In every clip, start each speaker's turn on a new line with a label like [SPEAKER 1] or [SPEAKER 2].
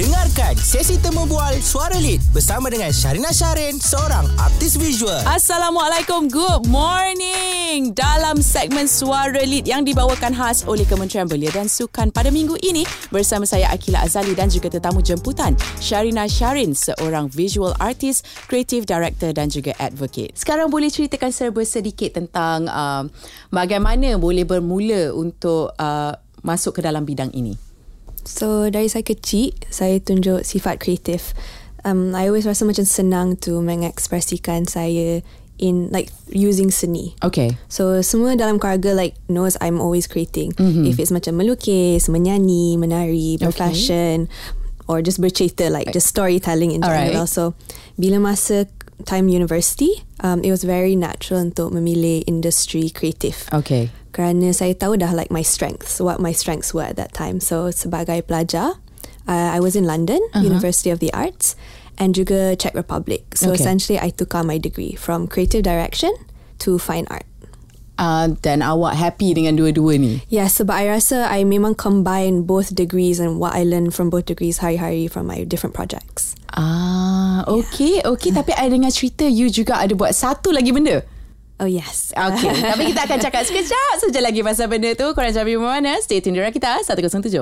[SPEAKER 1] Dengarkan sesi temu bual Suara Lead bersama dengan Syarina Syarin, seorang artis visual.
[SPEAKER 2] Assalamualaikum, good morning. Dalam segmen Suara Lead yang dibawakan khas oleh Kementerian Belia dan Sukan pada minggu ini bersama saya Akila Azali dan juga tetamu jemputan Syarina Syarin, seorang visual artist, creative director dan juga advocate. Sekarang boleh ceritakan serba sedikit tentang uh, bagaimana boleh bermula untuk uh, masuk ke dalam bidang ini.
[SPEAKER 3] So dari saya kecil Saya tunjuk sifat kreatif um, I always rasa macam senang To mengekspresikan saya In like Using seni
[SPEAKER 2] Okay.
[SPEAKER 3] So semua dalam keluarga Like knows I'm always creating mm-hmm. If it's macam melukis Menyanyi Menari Berfashion Or just bercerita Like just storytelling in general
[SPEAKER 2] Alright.
[SPEAKER 3] So Bila masa Time university um, It was very natural Untuk memilih Industri kreatif
[SPEAKER 2] Okay.
[SPEAKER 3] kerana saya tahu dah like my strengths what my strengths were at that time so sebagai pelajar uh, I was in London uh-huh. University of the Arts and juga Czech Republic so
[SPEAKER 2] Okay.
[SPEAKER 3] essentially I took on my degree from creative direction to fine art
[SPEAKER 2] Uh, dan awak happy dengan dua-dua ni?
[SPEAKER 3] Yes, sebab I rasa I memang combine both degrees and what I learned from both degrees hari-hari from my different projects.
[SPEAKER 2] Ah, okay, okay. Tapi I dengar cerita you juga ada buat satu lagi benda.
[SPEAKER 3] Oh yes.
[SPEAKER 2] Okay, tapi kita akan cakap sekejap saja lagi pasal benda tu. Korang jangan pergi mana Stay tune di Rakita 107.9.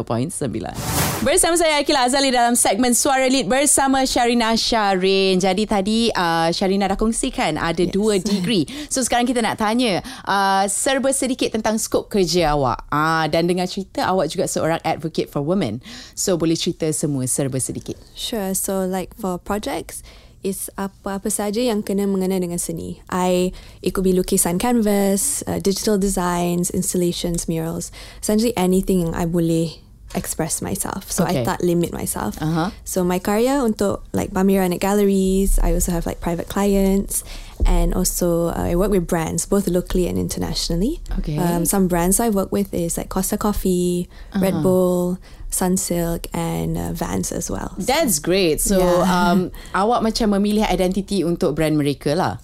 [SPEAKER 2] Bersama saya Akila Azali dalam segmen Suara Lead bersama Syarina Syarin. Jadi tadi uh, Syarina dah kongsikan ada yes. dua degree. So sekarang kita nak tanya uh, serba sedikit tentang skop kerja awak. Uh, dan dengan cerita awak juga seorang advocate for women. So boleh cerita semua serba sedikit.
[SPEAKER 3] Sure. So like for projects, it's apa-apa saja yang kena mengena dengan seni. I it could be lukisan canvas, uh, digital designs, installations, murals. Essentially anything yang I boleh express myself. So
[SPEAKER 2] Okay.
[SPEAKER 3] I tak limit myself.
[SPEAKER 2] Uh-huh.
[SPEAKER 3] So my karya untuk like pameran at galleries. I also have like private clients. And also uh, I work with brands both locally and internationally.
[SPEAKER 2] Okay.
[SPEAKER 3] Um, some brands I work with is like Costa Coffee, Red Bull, Sunsilk, and uh, Vans as well.
[SPEAKER 2] That's great. So
[SPEAKER 3] Yeah.
[SPEAKER 2] um, awak macam memilih identity untuk brand mereka lah.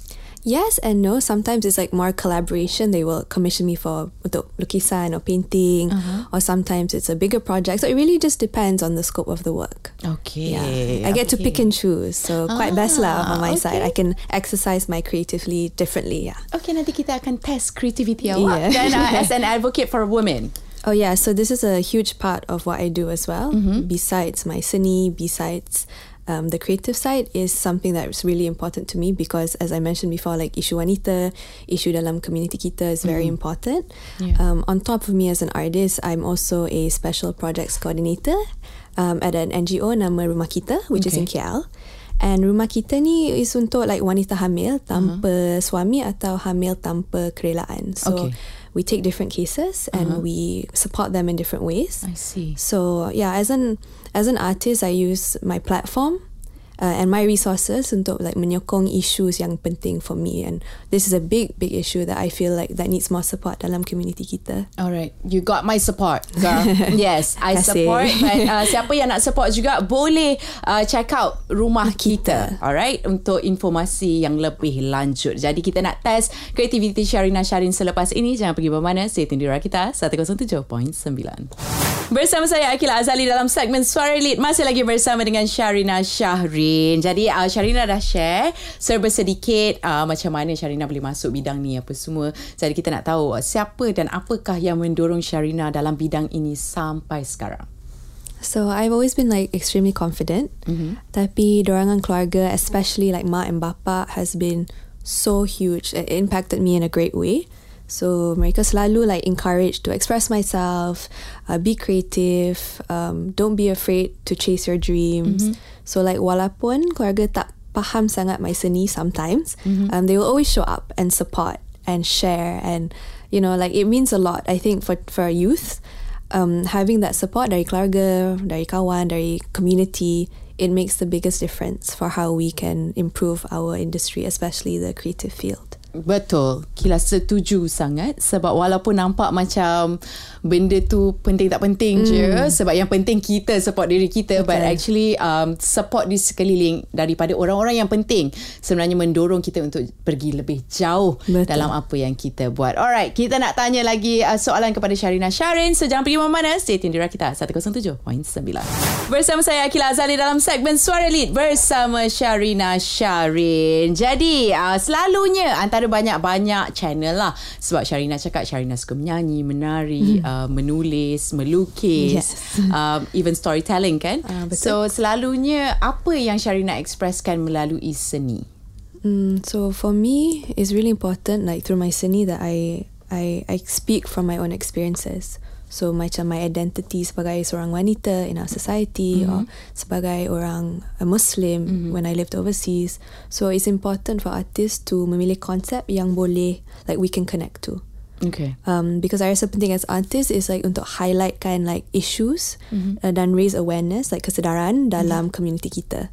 [SPEAKER 3] Yes and no. Sometimes it's like more collaboration. They will commission me for untuk lukisan or painting, or sometimes it's a bigger project. So it really just depends on the scope of the work.
[SPEAKER 2] Okay.
[SPEAKER 3] Yeah, I get to pick and choose. So quite best lah on my side. I can exercise my creatively differently. Yeah.
[SPEAKER 2] Okay, nanti kita akan test creativity awak
[SPEAKER 3] Yeah.
[SPEAKER 2] dan uh, as an advocate for women.
[SPEAKER 3] Oh yeah, so this is a huge part of what I do as well. Besides my cine, besides um, the creative side is something that's really important to me because as I mentioned before, like isu wanita, isu dalam community kita is very important.
[SPEAKER 2] Yeah.
[SPEAKER 3] Um, on top of me as an artist, I'm also a special projects coordinator um, at an NGO nama Rumah Kita, which is in
[SPEAKER 2] Okay.
[SPEAKER 3] KL. And rumah kita ni is untuk like wanita hamil tanpa suami atau hamil tanpa kerelaan. So
[SPEAKER 2] Okay.
[SPEAKER 3] we take different cases and we support them in different ways.
[SPEAKER 2] I see.
[SPEAKER 3] So yeah, as an as an artist, I use my platform uh, and my resources untuk like menyokong issues yang penting for me. And this is a big big issue that I feel like that needs more support dalam community kita.
[SPEAKER 2] Alright, you got my support, girl. yes, I support. But uh, siapa yang nak support juga boleh uh, check out rumah kita. Alright, untuk informasi yang lebih lanjut. Jadi kita nak test kreativiti Syarina Syarin selepas ini. Jangan pergi bermana. Stay tune di Rakita 107.9. Bersama saya Akila Azali dalam segmen Suara Lead Masih lagi bersama dengan Syarina Syahrin Jadi uh, Syarina dah share Serba sedikit uh, Macam mana Syarina boleh masuk bidang ni Apa semua Jadi kita nak tahu uh, Siapa dan apakah yang mendorong Syarina Dalam bidang ini sampai sekarang
[SPEAKER 3] So I've always been like extremely confident. Tapi dorangan keluarga, especially like mak and bapa, has been so huge. It impacted me in a great way. So mereka selalu like encouraged to express myself, uh, be creative, um, don't be afraid to chase your dreams. So like walaupun keluarga tak faham sangat my seni sometimes, um, they will always show up and support and share and you know like it means a lot. I think for for youth um, having that support dari keluarga, dari kawan, dari community, it makes the biggest difference for how we can improve our industry, especially the creative field.
[SPEAKER 2] Betul. Kila setuju sangat sebab walaupun nampak macam benda tu penting tak penting mm. je sebab yang penting kita support diri kita Betul. but actually um, support di sekeliling daripada orang-orang yang penting sebenarnya mendorong kita untuk pergi lebih jauh Betul. dalam apa yang kita buat. Alright, kita nak tanya lagi uh, soalan kepada Syarina Syarin. So jangan pergi mana-mana. Stay tune di Rakita 107.9. Bersama saya Akila Azali dalam segmen Suara Lead bersama Syarina Syarin. Jadi, uh, selalunya antara ada banyak-banyak channel lah sebab Syarina cakap Syarina suka menyanyi, menari, hmm. uh, menulis, melukis, yes. um, even storytelling kan. Uh, So selalunya apa yang Syarina expresskan melalui seni?
[SPEAKER 3] Mm, so for me, it's really important like through my seni that I I I speak from my own experiences. So macam my identity sebagai seorang wanita in our society mm-hmm. or sebagai orang a Muslim mm-hmm. when I lived overseas. So it's important for artists to memilih konsep yang boleh like we can connect to.
[SPEAKER 2] Okay.
[SPEAKER 3] Um, because I rasa penting as artist is like untuk highlight kind like issues mm-hmm. uh, dan raise awareness like kesedaran dalam mm-hmm. community kita.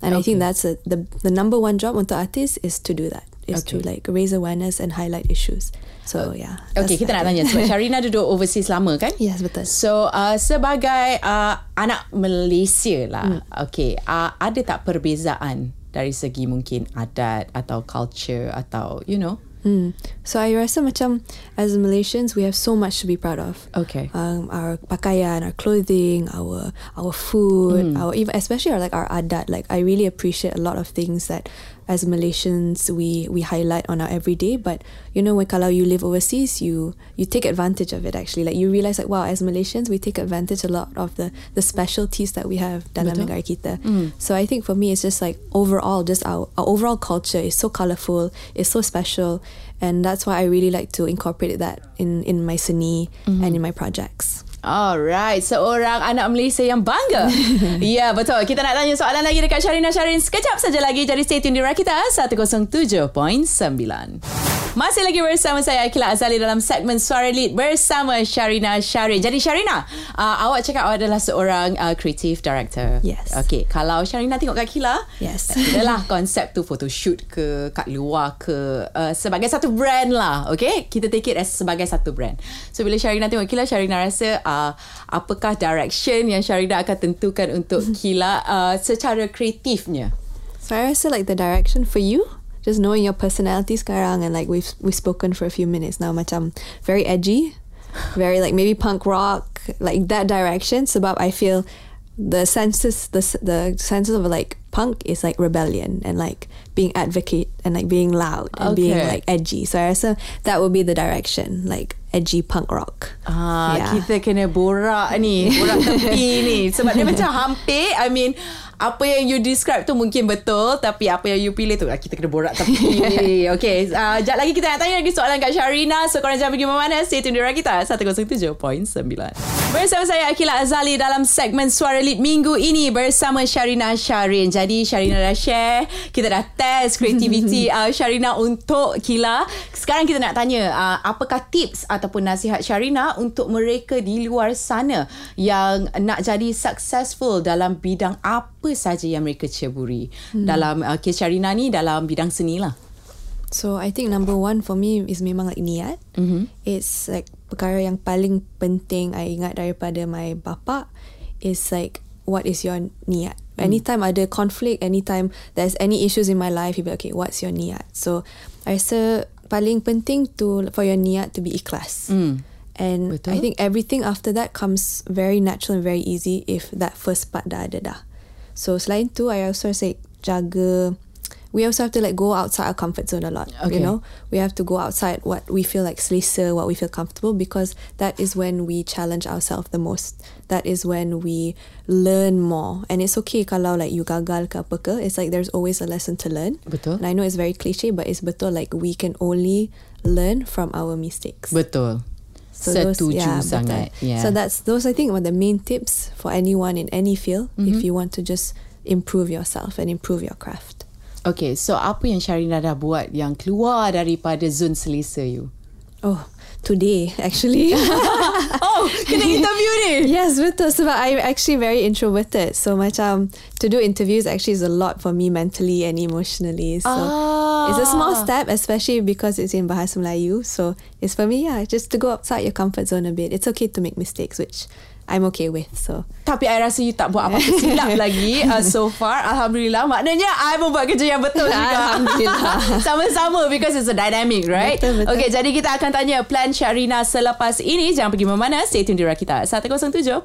[SPEAKER 3] And okay. I think that's a, the the number one job untuk artist is to do that. Is okay. to like raise awareness and highlight issues. So yeah.
[SPEAKER 2] Okay, kita nak tanya sebab Sharina duduk overseas lama kan?
[SPEAKER 3] Yes, betul.
[SPEAKER 2] So uh, sebagai uh, anak Malaysia lah, hmm. okay, uh, ada tak perbezaan dari segi mungkin adat atau culture atau you know?
[SPEAKER 3] Hmm. So I rasa macam as Malaysians we have so much to be proud of.
[SPEAKER 2] Okay.
[SPEAKER 3] Um, our pakaian, our clothing, our our food, mm. our even especially our like our adat. Like I really appreciate a lot of things that as Malaysians we we highlight on our everyday. But you know when kalau you live overseas you you take advantage of it actually. Like you realize like wow as Malaysians we take advantage a lot of the the specialties that we have dalam negara kita. Mm. so I think for me it's just like overall just our, our overall culture is so colorful it's so special and that's why I really like to incorporate that in in my seni mm-hmm. and in my projects
[SPEAKER 2] Alright, seorang anak Malaysia yang bangga. ya, yeah, betul. Kita nak tanya soalan lagi dekat Sharina Sharin sekejap saja lagi. Jadi stay tune di Rakita 107.9. Masih lagi bersama saya Akila Azali dalam segmen Suara Lead bersama Sharina Sharin. Jadi Sharina, uh, awak cakap awak adalah seorang uh, creative director.
[SPEAKER 3] Yes.
[SPEAKER 2] Okay, kalau Sharina tengok kat Akila,
[SPEAKER 3] yes.
[SPEAKER 2] adalah konsep tu photoshoot ke kat luar ke uh, sebagai satu brand lah. Okay, kita take it as sebagai satu brand. So bila Sharina tengok Akila, Sharina rasa uh, apakah direction yang Sharina akan tentukan untuk Kila uh, secara kreatifnya?
[SPEAKER 3] So I rasa like the direction for you just knowing your personality sekarang and like we've we've spoken for a few minutes now macam very edgy very like maybe punk rock like that direction sebab I feel the senses the the senses of like punk is like rebellion and like being advocate and like being loud and okay. being like edgy so I rasa that would be the direction like edgy punk rock
[SPEAKER 2] ah yeah. kita kena borak ni borak tepi ni sebab dia macam hampir I mean apa yang you describe tu mungkin betul tapi apa yang you pilih tu ah, kita kena borak tapi okay uh, sekejap lagi kita nak tanya lagi soalan kat Sharina so korang jangan pergi mana-mana. Stay tune di kita 107.9 bersama saya Akila Azali dalam segmen Suara Lead minggu ini bersama Sharina Sharin jadi Sharina dah share. Kita dah test creativity uh, Sharina untuk Kila. Sekarang kita nak tanya uh, apakah tips ataupun nasihat Sharina untuk mereka di luar sana yang nak jadi successful dalam bidang apa apa saja yang mereka ceburi hmm. dalam uh, kes Sharina ni dalam bidang seni lah.
[SPEAKER 3] So I think number one for me is memang like niat. Mm-hmm. It's like perkara yang paling penting I ingat daripada my bapa is like what is your niat. Mm. Anytime ada conflict, anytime there's any issues in my life, you be okay, what's your niat? So I rasa paling penting to for your niat to be ikhlas. Mm. And Betul? I think everything after that comes very natural and very easy if that first part dah ada dah. So selain tu, I also say jaga. We also have to like go outside our comfort zone a lot. Okay. You know, we have to go outside what we feel like selesa, what we feel comfortable, because that is when we challenge ourselves the most. That is when we learn more. And it's okay kalau like you gagal ke apa ke. It's like there's always a lesson to learn.
[SPEAKER 2] Betul.
[SPEAKER 3] And I know it's very cliche, but it's betul. Like we can only learn from our mistakes.
[SPEAKER 2] Betul. So Setuju those, yeah, sangat.
[SPEAKER 3] Yeah. So that's those I think are the main tips for anyone in any field mm-hmm. if you want to just improve yourself and improve your craft.
[SPEAKER 2] Okay, so apa yang Sharina dah buat yang keluar daripada zone selesa you?
[SPEAKER 3] Oh, today actually.
[SPEAKER 2] Oh, kena interview ni.
[SPEAKER 3] yes, betul sebab I'm actually very introverted. So macam to do interviews actually is a lot for me mentally and emotionally. So
[SPEAKER 2] Ah.
[SPEAKER 3] It's a small ah. step, especially because it's in Bahasa Melayu. So it's for me, yeah, just to go outside your comfort zone a bit. It's okay to make mistakes, which I'm okay with. So
[SPEAKER 2] Tapi I rasa you tak buat apa-apa silap lagi uh, so far. Alhamdulillah. Maknanya I membuat kerja yang betul juga.
[SPEAKER 3] Alhamdulillah.
[SPEAKER 2] Sama-sama because it's a dynamic, right?
[SPEAKER 3] Betul, betul.
[SPEAKER 2] Okay, jadi kita akan tanya plan Syarina selepas ini. Jangan pergi mana-mana. Stay tune di Rakita 107.9.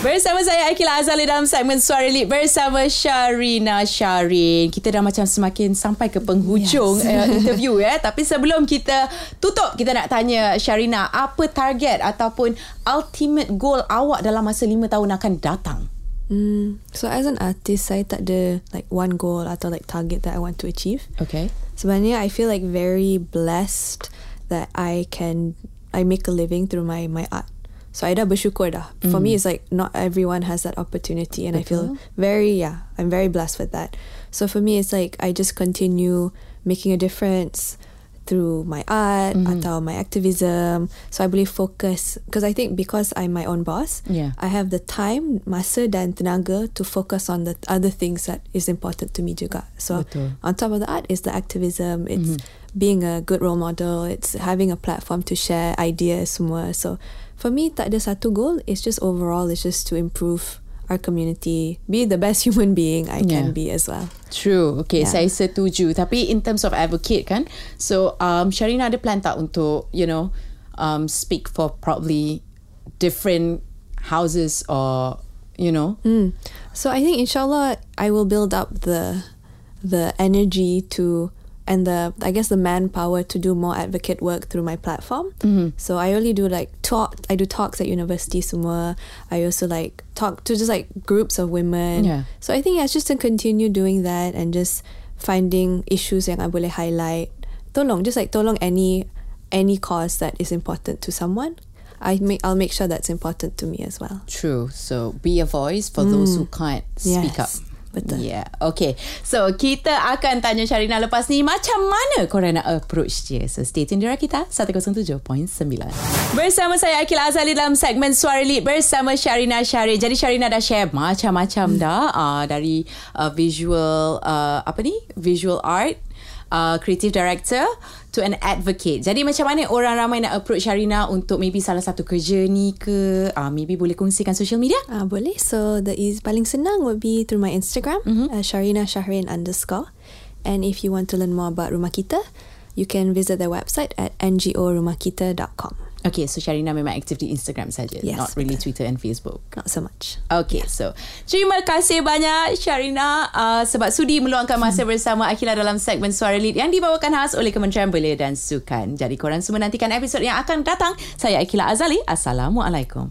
[SPEAKER 2] Bersama saya Akila Azali dalam segmen Suara Lead bersama Syarina Syarin. Kita dah macam semakin sampai ke penghujung yes. uh, interview ya. Tapi sebelum kita tutup, kita nak tanya Syarina, apa target ataupun ultimate goal awak dalam masa lima tahun akan datang?
[SPEAKER 3] Mm, so as an artist, saya tak ada like one goal atau like target that I want to achieve.
[SPEAKER 2] Okay.
[SPEAKER 3] Sebenarnya I feel like very blessed that I can I make a living through my my art. So I dah bersyukur dah. For me, it's like not everyone has that opportunity, and I feel very yeah, I'm very blessed with that. So for me, it's like I just continue making a difference through my art mm-hmm. atau my activism. So I believe focus because I think because I'm my own boss,
[SPEAKER 2] Yeah.
[SPEAKER 3] I have the time, masa dan tenaga to focus on the other things that is important to me juga. So
[SPEAKER 2] Betul.
[SPEAKER 3] on top of the art is the activism. It's mm-hmm. being a good role model. It's having a platform to share ideas semua. So for me, tak ada satu goal. It's just overall, it's just to improve our community, be the best human being I
[SPEAKER 2] Yeah.
[SPEAKER 3] can be as well.
[SPEAKER 2] True. Okay,
[SPEAKER 3] Yeah.
[SPEAKER 2] saya setuju. Tapi in terms of advocate kan, so um, Sharina ada plan tak untuk, you know, um, speak for probably different houses or, you know,
[SPEAKER 3] Mm. So I think inshallah I will build up the the energy to and the I guess the manpower to do more advocate work through my platform. Mm-hmm. So I only do like talk I do talks at university semua. I also like talk to just like groups of women.
[SPEAKER 2] Yeah.
[SPEAKER 3] So I think yeah, it's just to continue doing that and just finding issues yang I boleh highlight. Tolong just like tolong any any cause that is important to someone. I make I'll make sure that's important to me as well.
[SPEAKER 2] True. So be a voice for those who mm. can't speak
[SPEAKER 3] Yes,
[SPEAKER 2] up.
[SPEAKER 3] Betul.
[SPEAKER 2] Yeah. Okay. So kita akan tanya Sharina lepas ni macam mana korang nak approach dia. So stay tune di kita 107.9. Bersama saya Akila Azali dalam segmen Suara Lead bersama Sharina Syari. Jadi Sharina dah share macam-macam dah uh, dari uh, visual uh, apa ni? Visual art uh, creative director to an advocate. Jadi macam mana orang ramai nak approach Sharina untuk maybe salah satu kerja ni ke? Uh, maybe boleh kongsikan social media?
[SPEAKER 3] Ah boleh. So the is paling senang would be through my Instagram, uh, Sharina Shahrin underscore. And if you want to learn more about Rumah Kita, you can visit their website at ngorumahkita.com.
[SPEAKER 2] Okay, so Sharina memang aktif di Instagram saja,
[SPEAKER 3] Yes,
[SPEAKER 2] not really
[SPEAKER 3] betul.
[SPEAKER 2] Twitter and Facebook.
[SPEAKER 3] Not so much.
[SPEAKER 2] Okay, so terima kasih banyak Sharina uh, sebab sudi meluangkan masa bersama Akila dalam segmen Suara Lead yang dibawakan khas oleh Kementerian Belia dan Sukan. Jadi korang semua nantikan episod yang akan datang. Saya Akila Azali. Assalamualaikum.